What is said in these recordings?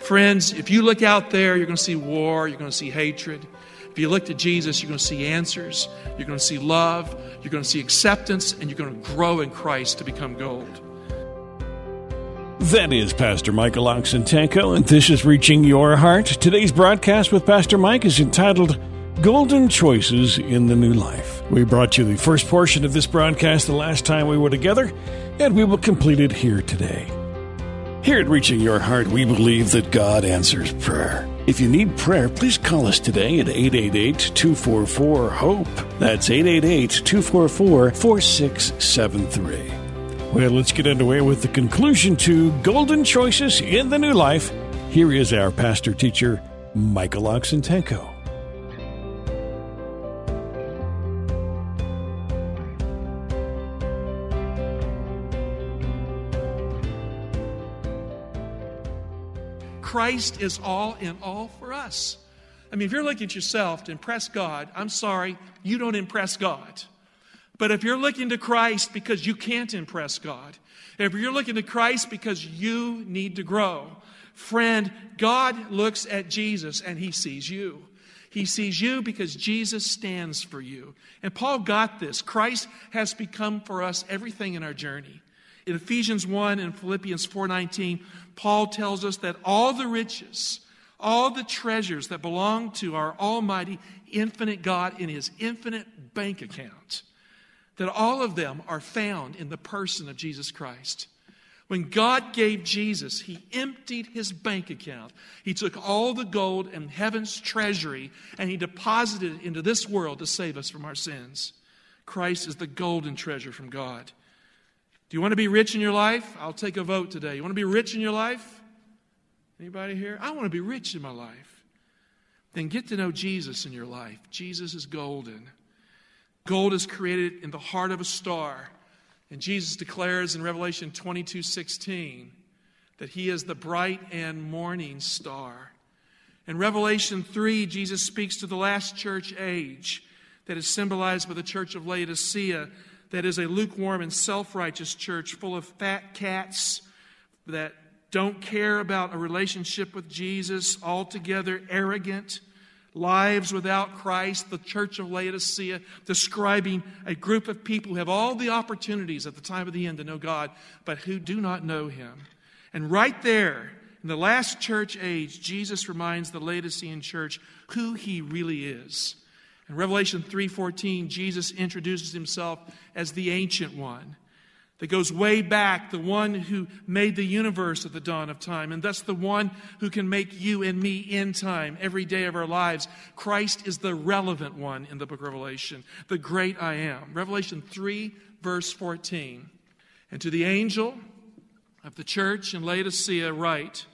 Friends, if you look out there, you're going to see war, you're going to see hatred. If you look to Jesus, you're going to see answers, you're going to see love, you're going to see acceptance, and you're going to grow in Christ to become gold. That is Pastor Michael Oxentenko, and this is Reaching Your Heart. Today's broadcast with Pastor Mike is entitled Golden Choices in the New Life. We brought you the first portion of this broadcast the last time we were together, and we will complete it here today. Here at Reaching Your Heart, we believe that God answers prayer. If you need prayer, please call us today at 888 244 HOPE. That's 888 244 4673. Well, let's get underway with the conclusion to Golden Choices in the New Life. Here is our pastor teacher, Michael Oxentenko. Christ is all in all for us. I mean, if you're looking at yourself to impress God, I'm sorry, you don't impress God. But if you're looking to Christ because you can't impress God, if you're looking to Christ because you need to grow, friend, God looks at Jesus and he sees you. He sees you because Jesus stands for you. And Paul got this. Christ has become for us everything in our journey. In Ephesians 1 and Philippians 4:19, Paul tells us that all the riches, all the treasures that belong to our almighty infinite God in his infinite bank account, that all of them are found in the person of Jesus Christ. When God gave Jesus, He emptied His bank account. He took all the gold and heaven's treasury and He deposited it into this world to save us from our sins. Christ is the golden treasure from God. Do you want to be rich in your life? I'll take a vote today. You want to be rich in your life? Anybody here? I want to be rich in my life. Then get to know Jesus in your life. Jesus is golden. Gold is created in the heart of a star. And Jesus declares in Revelation 22 16 that he is the bright and morning star. In Revelation 3, Jesus speaks to the last church age that is symbolized by the church of Laodicea that is a lukewarm and self righteous church full of fat cats that don't care about a relationship with Jesus, altogether arrogant, lives without Christ, the church of Laodicea, describing a group of people who have all the opportunities at the time of the end to know God, but who do not know Him. And right there, in the last church age, Jesus reminds the Laodicean church who He really is. In Revelation 3:14, Jesus introduces himself as the ancient one that goes way back, the one who made the universe at the dawn of time, and thus the one who can make you and me in time every day of our lives. Christ is the relevant one in the book of Revelation, the great I am. Revelation 3, verse 14. And to the angel of the church in Laodicea, write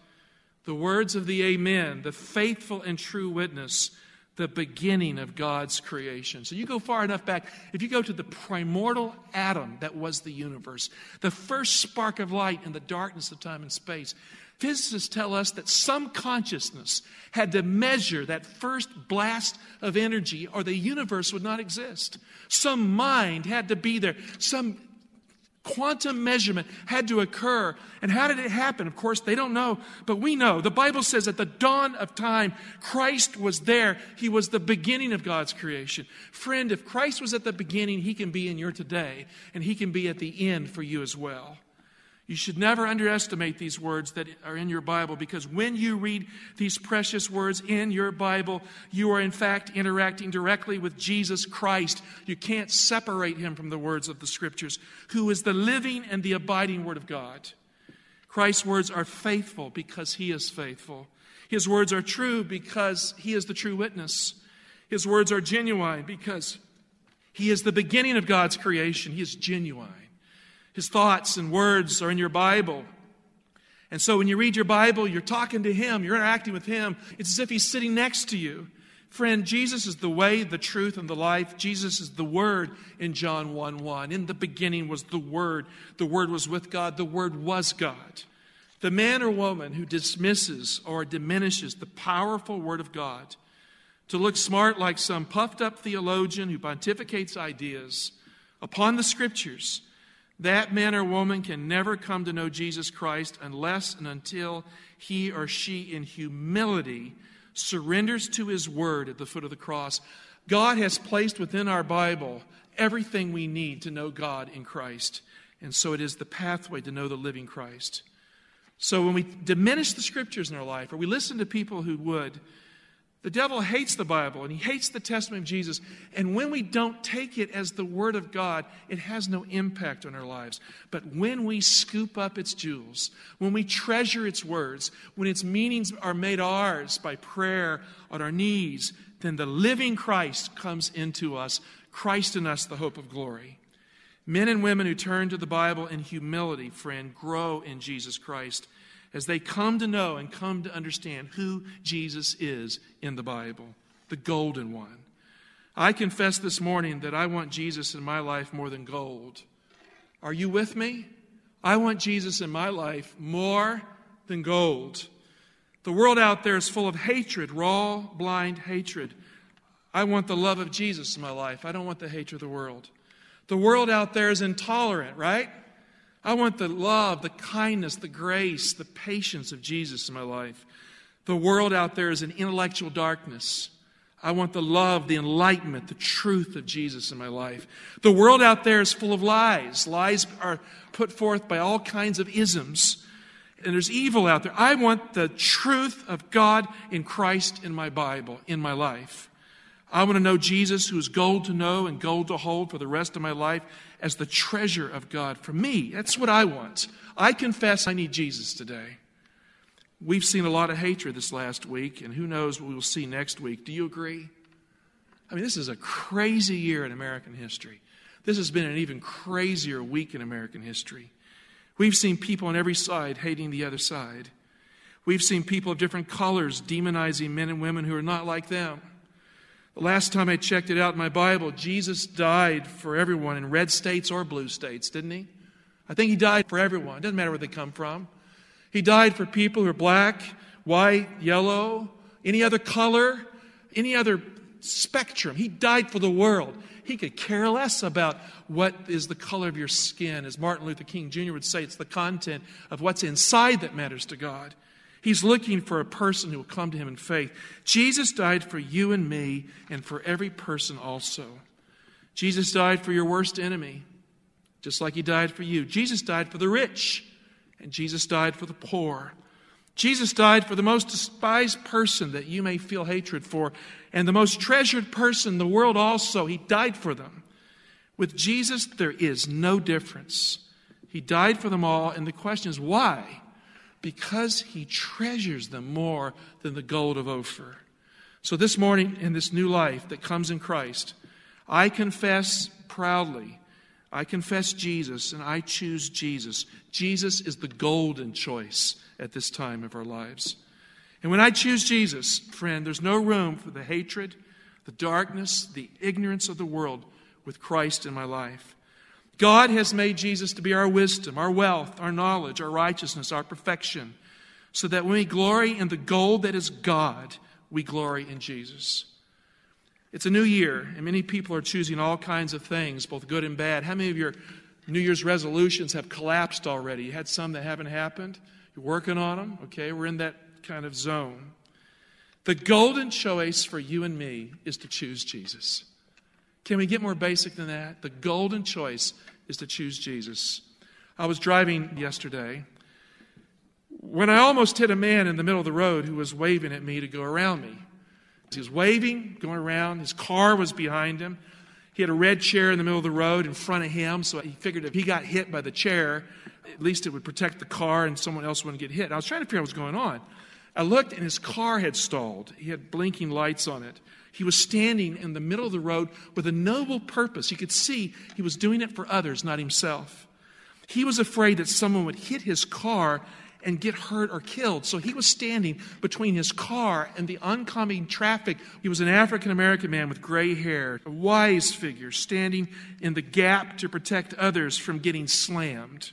the words of the Amen, the faithful and true witness the beginning of God's creation. So you go far enough back, if you go to the primordial atom that was the universe, the first spark of light in the darkness of time and space, physicists tell us that some consciousness had to measure that first blast of energy or the universe would not exist. Some mind had to be there, some quantum measurement had to occur. And how did it happen? Of course, they don't know, but we know. The Bible says at the dawn of time, Christ was there. He was the beginning of God's creation. Friend, if Christ was at the beginning, He can be in your today, and He can be at the end for you as well. You should never underestimate these words that are in your Bible because when you read these precious words in your Bible, you are in fact interacting directly with Jesus Christ. You can't separate him from the words of the Scriptures, who is the living and the abiding Word of God. Christ's words are faithful because he is faithful. His words are true because he is the true witness. His words are genuine because he is the beginning of God's creation. He is genuine. His thoughts and words are in your Bible. And so when you read your Bible, you're talking to Him, you're interacting with Him. It's as if He's sitting next to you. Friend, Jesus is the way, the truth, and the life. Jesus is the Word in John 1 1. In the beginning was the Word. The Word was with God. The Word was God. The man or woman who dismisses or diminishes the powerful Word of God to look smart like some puffed up theologian who pontificates ideas upon the Scriptures, that man or woman can never come to know Jesus Christ unless and until he or she, in humility, surrenders to his word at the foot of the cross. God has placed within our Bible everything we need to know God in Christ. And so it is the pathway to know the living Christ. So when we diminish the scriptures in our life, or we listen to people who would, the devil hates the Bible and he hates the testimony of Jesus. And when we don't take it as the Word of God, it has no impact on our lives. But when we scoop up its jewels, when we treasure its words, when its meanings are made ours by prayer on our knees, then the living Christ comes into us, Christ in us, the hope of glory. Men and women who turn to the Bible in humility, friend, grow in Jesus Christ as they come to know and come to understand who Jesus is in the Bible, the golden one. I confess this morning that I want Jesus in my life more than gold. Are you with me? I want Jesus in my life more than gold. The world out there is full of hatred, raw, blind hatred. I want the love of Jesus in my life. I don't want the hatred of the world. The world out there is intolerant, right? I want the love, the kindness, the grace, the patience of Jesus in my life. The world out there is an intellectual darkness. I want the love, the enlightenment, the truth of Jesus in my life. The world out there is full of lies. Lies are put forth by all kinds of isms. And there's evil out there. I want the truth of God in Christ in my Bible, in my life. I want to know Jesus, who is gold to know and gold to hold for the rest of my life as the treasure of God for me. That's what I want. I confess I need Jesus today. We've seen a lot of hatred this last week, and who knows what we will see next week. Do you agree? I mean, this is a crazy year in American history. This has been an even crazier week in American history. We've seen people on every side hating the other side. We've seen people of different colors demonizing men and women who are not like them. Last time I checked it out in my Bible, Jesus died for everyone in red states or blue states, didn't he? I think he died for everyone. It doesn't matter where they come from. He died for people who are black, white, yellow, any other color, any other spectrum. He died for the world. He could care less about what is the color of your skin. As Martin Luther King Jr. would say, it's the content of what's inside that matters to God. He's looking for a person who will come to him in faith. Jesus died for you and me and for every person also. Jesus died for your worst enemy, just like he died for you. Jesus died for the rich, and Jesus died for the poor. Jesus died for the most despised person that you may feel hatred for, and the most treasured person in the world also. He died for them. With Jesus, there is no difference. He died for them all, and the question is why? Because he treasures them more than the gold of Ophir. So, this morning, in this new life that comes in Christ, I confess proudly, I confess Jesus, and I choose Jesus. Jesus is the golden choice at this time of our lives. And when I choose Jesus, friend, there's no room for the hatred, the darkness, the ignorance of the world with Christ in my life. God has made Jesus to be our wisdom, our wealth, our knowledge, our righteousness, our perfection, so that when we glory in the gold that is God, we glory in Jesus. It's a new year, and many people are choosing all kinds of things, both good and bad. How many of your New Year's resolutions have collapsed already? You had some that haven't happened? You're working on them? Okay, we're in that kind of zone. The golden choice for you and me is to choose Jesus. Can we get more basic than that? The golden choice is to choose Jesus. I was driving yesterday when I almost hit a man in the middle of the road who was waving at me to go around me. He was waving, going around. His car was behind him. He had a red chair in the middle of the road in front of him, so he figured if he got hit by the chair, at least it would protect the car and someone else wouldn't get hit. I was trying to figure out what was going on. I looked and his car had stalled. He had blinking lights on it. He was standing in the middle of the road with a noble purpose. You could see he was doing it for others, not himself. He was afraid that someone would hit his car and get hurt or killed. So he was standing between his car and the oncoming traffic. He was an African American man with gray hair, a wise figure, standing in the gap to protect others from getting slammed.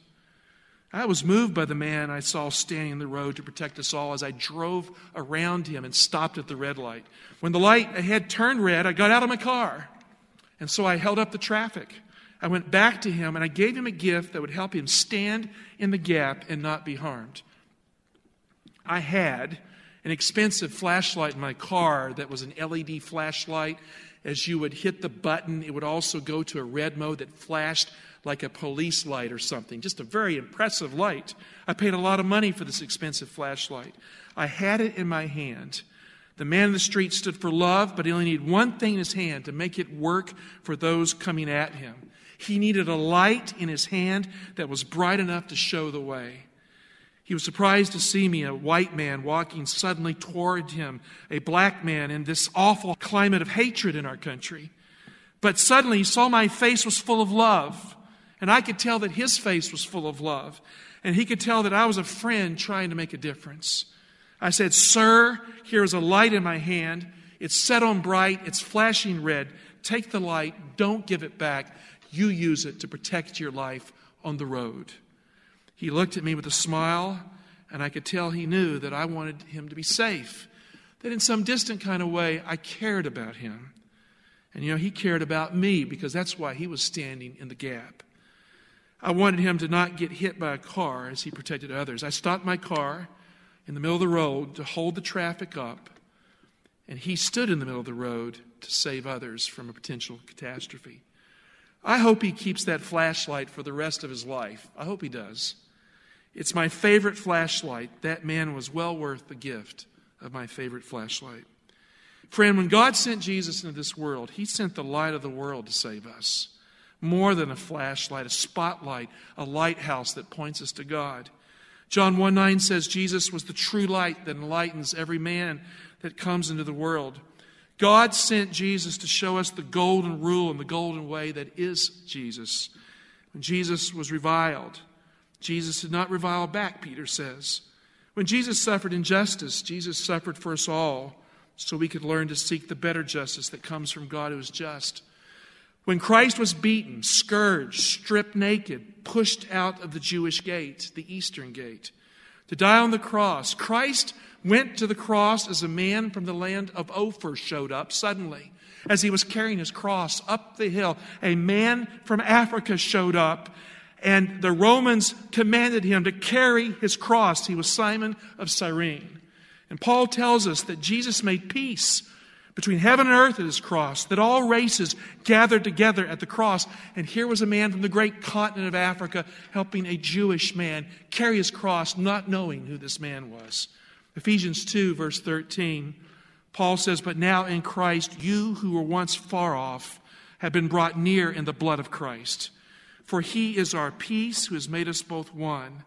I was moved by the man I saw standing in the road to protect us all as I drove around him and stopped at the red light. When the light ahead turned red, I got out of my car. And so I held up the traffic. I went back to him and I gave him a gift that would help him stand in the gap and not be harmed. I had an expensive flashlight in my car that was an LED flashlight. As you would hit the button, it would also go to a red mode that flashed like a police light or something. Just a very impressive light. I paid a lot of money for this expensive flashlight. I had it in my hand. The man in the street stood for love, but he only needed one thing in his hand to make it work for those coming at him. He needed a light in his hand that was bright enough to show the way. He was surprised to see me, a white man, walking suddenly toward him, a black man in this awful climate of hatred in our country. But suddenly he saw my face was full of love. And I could tell that his face was full of love. And he could tell that I was a friend trying to make a difference. I said, Sir, here is a light in my hand. It's set on bright, it's flashing red. Take the light, don't give it back. You use it to protect your life on the road. He looked at me with a smile, and I could tell he knew that I wanted him to be safe, that in some distant kind of way I cared about him. And you know, he cared about me because that's why he was standing in the gap. I wanted him to not get hit by a car as he protected others. I stopped my car in the middle of the road to hold the traffic up, and he stood in the middle of the road to save others from a potential catastrophe. I hope he keeps that flashlight for the rest of his life. I hope he does. It's my favorite flashlight. That man was well worth the gift of my favorite flashlight. Friend, when God sent Jesus into this world, he sent the light of the world to save us more than a flashlight, a spotlight, a lighthouse that points us to God. John 1 9 says Jesus was the true light that enlightens every man that comes into the world. God sent Jesus to show us the golden rule and the golden way that is Jesus. When Jesus was reviled, Jesus did not revile back, Peter says. When Jesus suffered injustice, Jesus suffered for us all so we could learn to seek the better justice that comes from God who is just. When Christ was beaten, scourged, stripped naked, pushed out of the Jewish gate, the eastern gate, to die on the cross, Christ went to the cross as a man from the land of Ophir showed up suddenly. As he was carrying his cross up the hill, a man from Africa showed up, and the Romans commanded him to carry his cross. He was Simon of Cyrene. And Paul tells us that Jesus made peace between heaven and earth his cross, that all races gathered together at the cross. And here was a man from the great continent of Africa helping a Jewish man carry his cross, not knowing who this man was. Ephesians 2, verse 13, Paul says, But now in Christ, you who were once far off have been brought near in the blood of Christ. For he is our peace who has made us both one.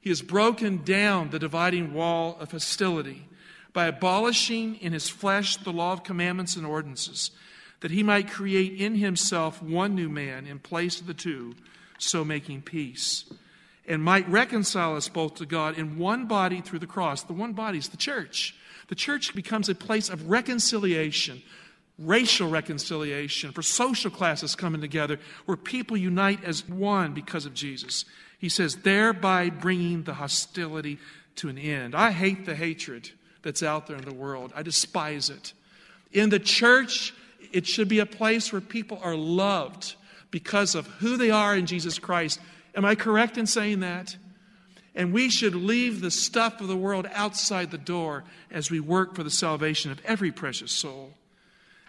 He has broken down the dividing wall of hostility by abolishing in his flesh the law of commandments and ordinances, that he might create in himself one new man in place of the two, so making peace, and might reconcile us both to God in one body through the cross. The one body is the church. The church becomes a place of reconciliation, racial reconciliation, for social classes coming together, where people unite as one because of Jesus. He says, thereby bringing the hostility to an end. I hate the hatred that's out there in the world. I despise it. In the church, it should be a place where people are loved because of who they are in Jesus Christ. Am I correct in saying that? And we should leave the stuff of the world outside the door as we work for the salvation of every precious soul.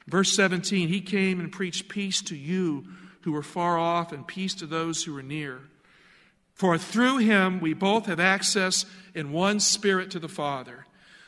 Verse 17 He came and preached peace to you who were far off and peace to those who were near. For through him we both have access in one spirit to the Father.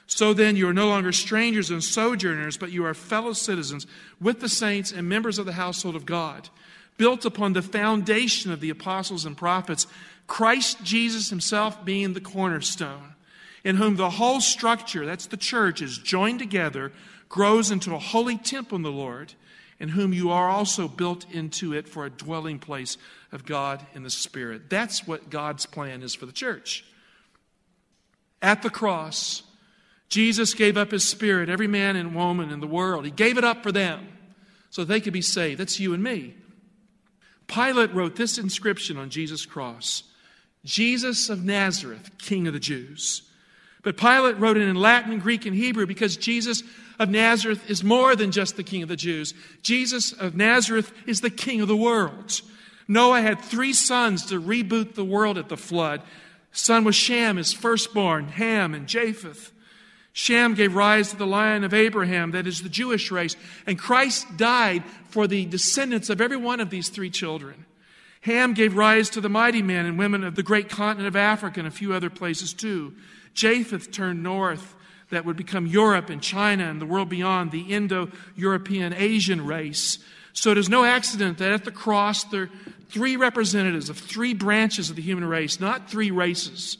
So then, you are no longer strangers and sojourners, but you are fellow citizens with the saints and members of the household of God, built upon the foundation of the apostles and prophets, Christ Jesus himself being the cornerstone, in whom the whole structure, that's the church, is joined together, grows into a holy temple in the Lord. in whom you are also built into it for a dwelling place of God in the Spirit. That's what God's plan is for the church. At the cross, Jesus gave up his spirit, every man and woman in the world. He gave it up for them so they could be saved. That's you and me. Pilate wrote this inscription on Jesus' cross Jesus of Nazareth, King of the Jews. But Pilate wrote it in Latin, Greek, and Hebrew because Jesus of Nazareth is more than just the King of the Jews. Jesus of Nazareth is the King of the world. Noah had three sons to reboot the world at the flood. Son was Shem, his firstborn, Ham, and Japheth. Shem gave rise to the line of Abraham, that is the Jewish race. And Christ died for the descendants of every one of these three children. Ham gave rise to the mighty men and women of the great continent of Africa and a few other places too. Japheth turned north, that would become Europe and China and the world beyond, the Indo European Asian race. So it is no accident that at the cross there are three representatives of three branches of the human race, not three races.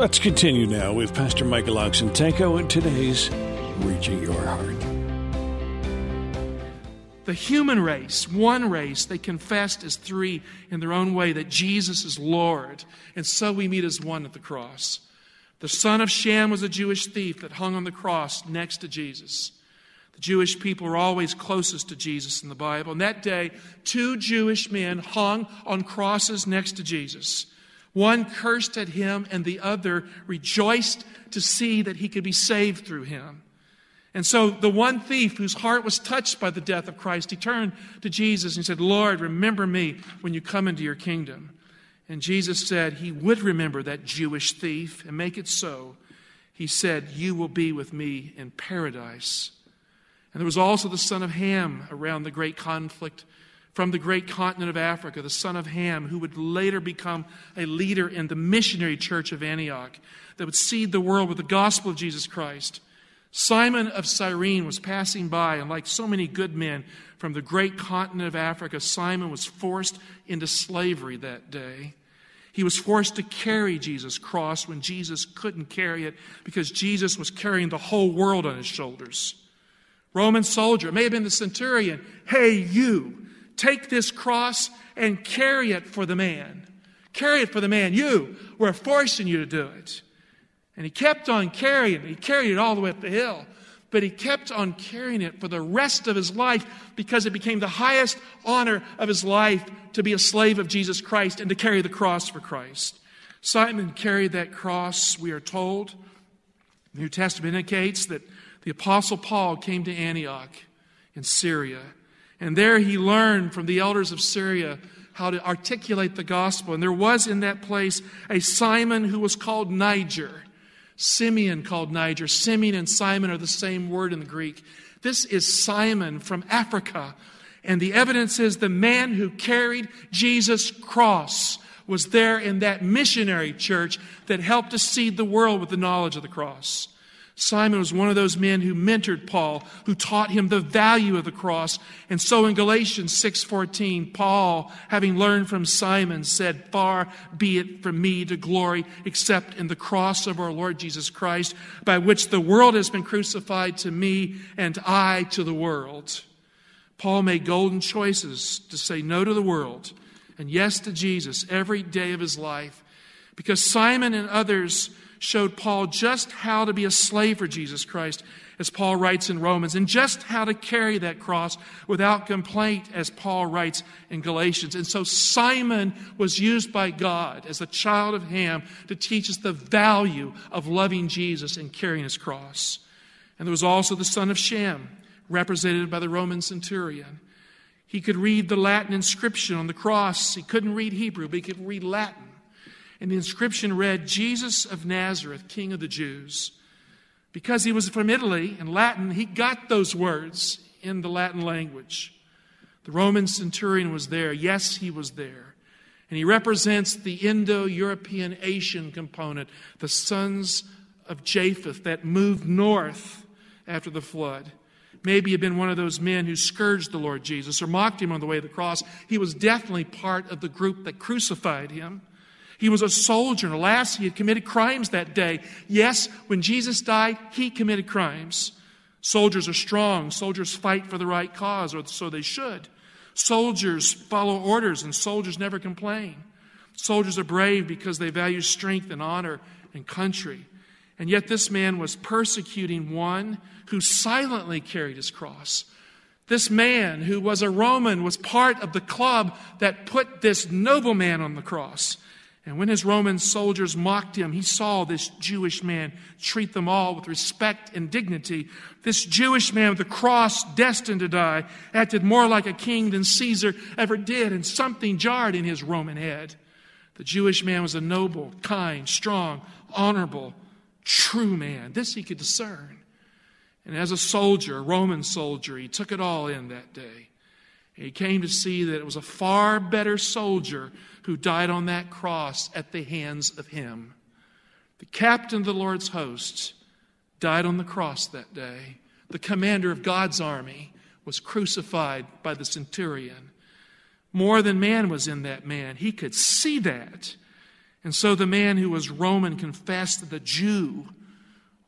Let's continue now with Pastor Michael Oxentenko and today's Reaching Your Heart. The human race, one race, they confessed as three in their own way that Jesus is Lord. And so we meet as one at the cross. The son of Shem was a Jewish thief that hung on the cross next to Jesus. The Jewish people were always closest to Jesus in the Bible. And that day, two Jewish men hung on crosses next to Jesus. One cursed at him, and the other rejoiced to see that he could be saved through him. And so the one thief whose heart was touched by the death of Christ, he turned to Jesus and said, Lord, remember me when you come into your kingdom. And Jesus said he would remember that Jewish thief and make it so. He said, You will be with me in paradise. And there was also the son of Ham around the great conflict from the great continent of Africa, the son of Ham, who would later become a leader in the missionary church of Antioch that would seed the world with the gospel of Jesus Christ. Simon of Cyrene was passing by, and like so many good men from the great continent of Africa, Simon was forced into slavery that day. He was forced to carry Jesus' cross when Jesus couldn't carry it because Jesus was carrying the whole world on his shoulders. Roman soldier, it may have been the centurion, hey, you, Take this cross and carry it for the man. Carry it for the man. You, we're forcing you to do it. And he kept on carrying it. He carried it all the way up the hill. But he kept on carrying it for the rest of his life because it became the highest honor of his life to be a slave of Jesus Christ and to carry the cross for Christ. Simon carried that cross, we are told. The New Testament indicates that the Apostle Paul came to Antioch in Syria and there he learned from the elders of Syria how to articulate the gospel. And there was in that place a Simon who was called Niger. Simeon called Niger. Simeon and Simon are the same word in the Greek. This is Simon from Africa. And the evidence is the man who carried Jesus' cross was there in that missionary church that helped to seed the world with the knowledge of the cross. Simon was one of those men who mentored Paul, who taught him the value of the cross. And so in Galatians 6:14, Paul, having learned from Simon, said, "Far be it from me to glory except in the cross of our Lord Jesus Christ, by which the world has been crucified to me and I to the world." Paul made golden choices to say no to the world and yes to Jesus every day of his life because Simon and others showed Paul just how to be a slave for Jesus Christ, as Paul writes in Romans, and just how to carry that cross without complaint, as Paul writes in Galatians. And so Simon was used by God as a child of Ham to teach us the value of loving Jesus and carrying his cross. And there was also the son of Shem, represented by the Roman centurion. He could read the Latin inscription on the cross. He couldn't read Hebrew, but he could read Latin. And the inscription read, Jesus of Nazareth, King of the Jews. Because he was from Italy and Latin, he got those words. in the Latin language. The Roman centurion was there. Yes, he was there. And he represents the Indo European Asian component, the sons of Japheth that moved north after the flood. Maybe he had been one of those men who scourged the Lord Jesus or mocked him on the way to the cross. He was definitely part of the group that crucified him. He was a soldier, and alas, he had committed crimes that day. Yes, when Jesus died, he committed crimes. Soldiers are strong. Soldiers fight for the right cause, or so they should. Soldiers follow orders, and soldiers never complain. Soldiers are brave because they value strength and honor and country. And yet, this man was persecuting one who silently carried his cross. This man, who was a Roman, was part of the club that put this nobleman on the cross. And when his Roman soldiers mocked him, he saw this Jewish man treat them all with respect and dignity. This Jewish man with a cross destined to die acted more like a king than Caesar ever did, and something jarred in his Roman head. The Jewish man was a noble, kind, strong, honorable, true man. This he could discern. And as a soldier, a Roman soldier, he took it all in that day. He came to see that it was a far better soldier who died on that cross at the hands of him. The captain of the Lord's hosts died on the cross that day. The commander of God's army was crucified by the centurion. More than man was in that man. He could see that. And so the man who was Roman confessed that the Jew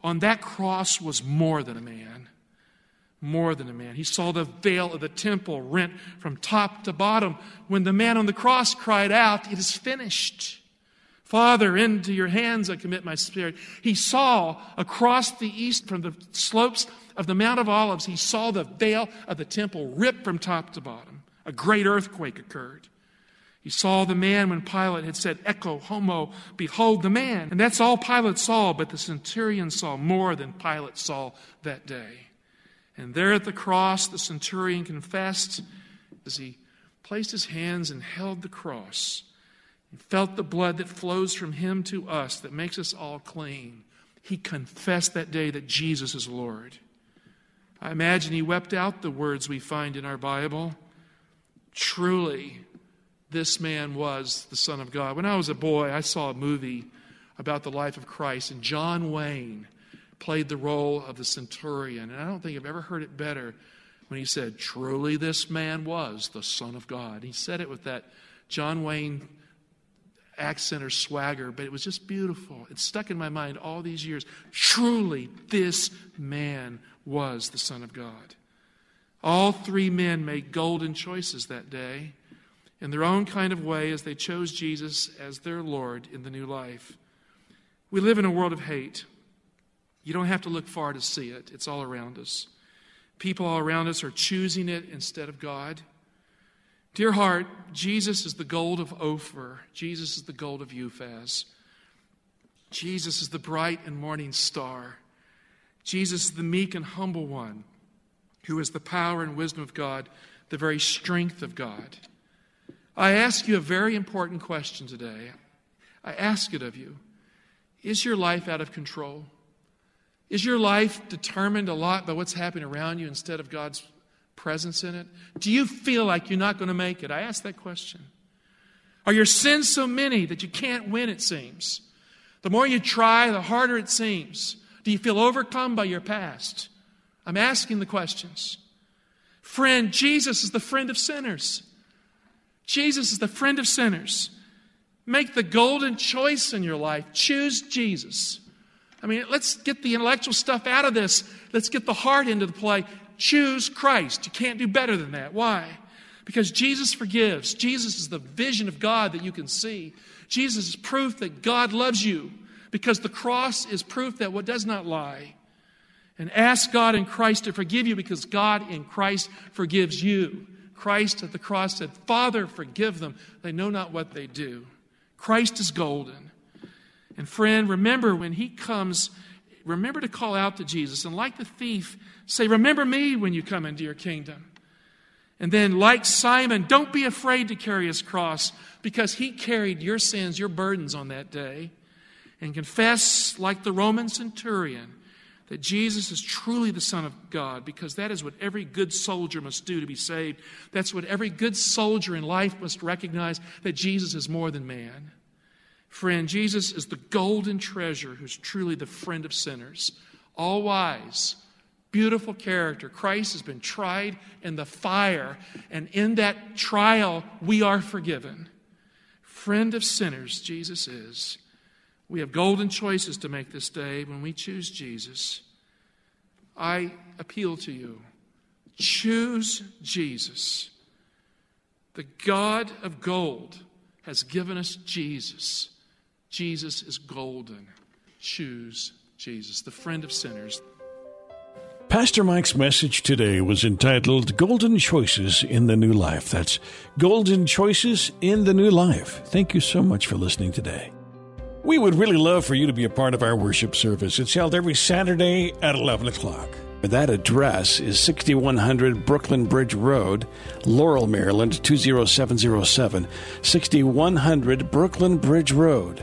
on that cross was more than a man. More than a man. He saw the veil of the temple rent from top to bottom when the man on the cross cried out, It is finished. Father, into your hands I commit my spirit. He saw across the east from the slopes of the Mount of Olives, he saw the veil of the temple ripped from top to bottom. A great earthquake occurred. He saw the man when Pilate had said, Ecce, homo, behold the man. And that's all Pilate saw, but the centurion saw more than Pilate saw that day. And there at the cross, the centurion confessed as he placed his hands and held the cross. and felt the blood that flows from him to us that makes us all clean. He confessed that day that Jesus is Lord. I imagine he wept out the words we find in our Bible. Truly, this man was the Son of God. When I was a boy, I saw a movie about the life of Christ, and John Wayne played the role of the centurion. And I don't think I've ever heard it better when he said, Truly, this man was the Son of God. He said it with that John Wayne accent or swagger, but it was just beautiful. It stuck in my mind all these years. Truly, this man was the Son of God. All three men made golden choices that day in their own kind of way as they chose Jesus as their Lord in the new life. We live in a world of hate. You don't have to look far to see it, it's all around us. People all around us are choosing it instead of God. Dear heart, Jesus is the gold of Ophir. Jesus is the gold of Uphaz. Jesus is the bright and morning star. Jesus is the meek and humble one who is the power and wisdom of God, the very strength of God. I ask you a very important question today. I ask it of you. Is your life out of control? Is your life determined a lot by what's happening around you instead of God's presence in it? Do you feel like you're not going to make it? I ask that question. Are your sins so many that you can't win, it seems? The more you try, the harder it seems. Do you feel overcome by your past? I'm asking the questions. Friend, Jesus is the friend of sinners. Jesus is the friend of sinners. Make the golden choice in your life. Choose Jesus. I mean, let's get the intellectual stuff out of this. Let's get the heart into the play. Choose Christ. You can't do better than that. Why? Because Jesus forgives. Jesus is the vision of God that you can see. Jesus is proof that God loves you because the cross is proof that what does not lie. And ask God in Christ to forgive you because God in Christ forgives you. Christ at the cross said, Father, forgive them. They know not what they do. Christ is golden. And friend, remember when he comes, remember to call out to Jesus. And like the thief, say, Remember me when you come into your kingdom. And then, like Simon, don't be afraid to carry his cross because he carried your sins, your burdens on that day. And confess, like the Roman centurion, that Jesus is truly the Son of God because that is what every good soldier must do to be saved. That's what every good soldier in life must recognize that Jesus is more than man. Friend, Jesus is the golden treasure who's truly the friend of sinners, all wise, beautiful character. Christ has been tried in the fire, and in that trial, we are forgiven. Friend of sinners, Jesus is. We have golden choices to make this day when we choose Jesus. I appeal to you choose Jesus. The God of gold has given us Jesus. Jesus is golden. Choose Jesus, the friend of sinners. Pastor Mike's message today was entitled Golden Choices in the New Life. That's Golden Choices in the New Life. Thank you so much for listening today. We would really love for you to be a part of our worship service. It's held every Saturday at 11 o'clock. That address is 6100 Brooklyn Bridge Road, Laurel, Maryland 20707. 6100 Brooklyn Bridge Road,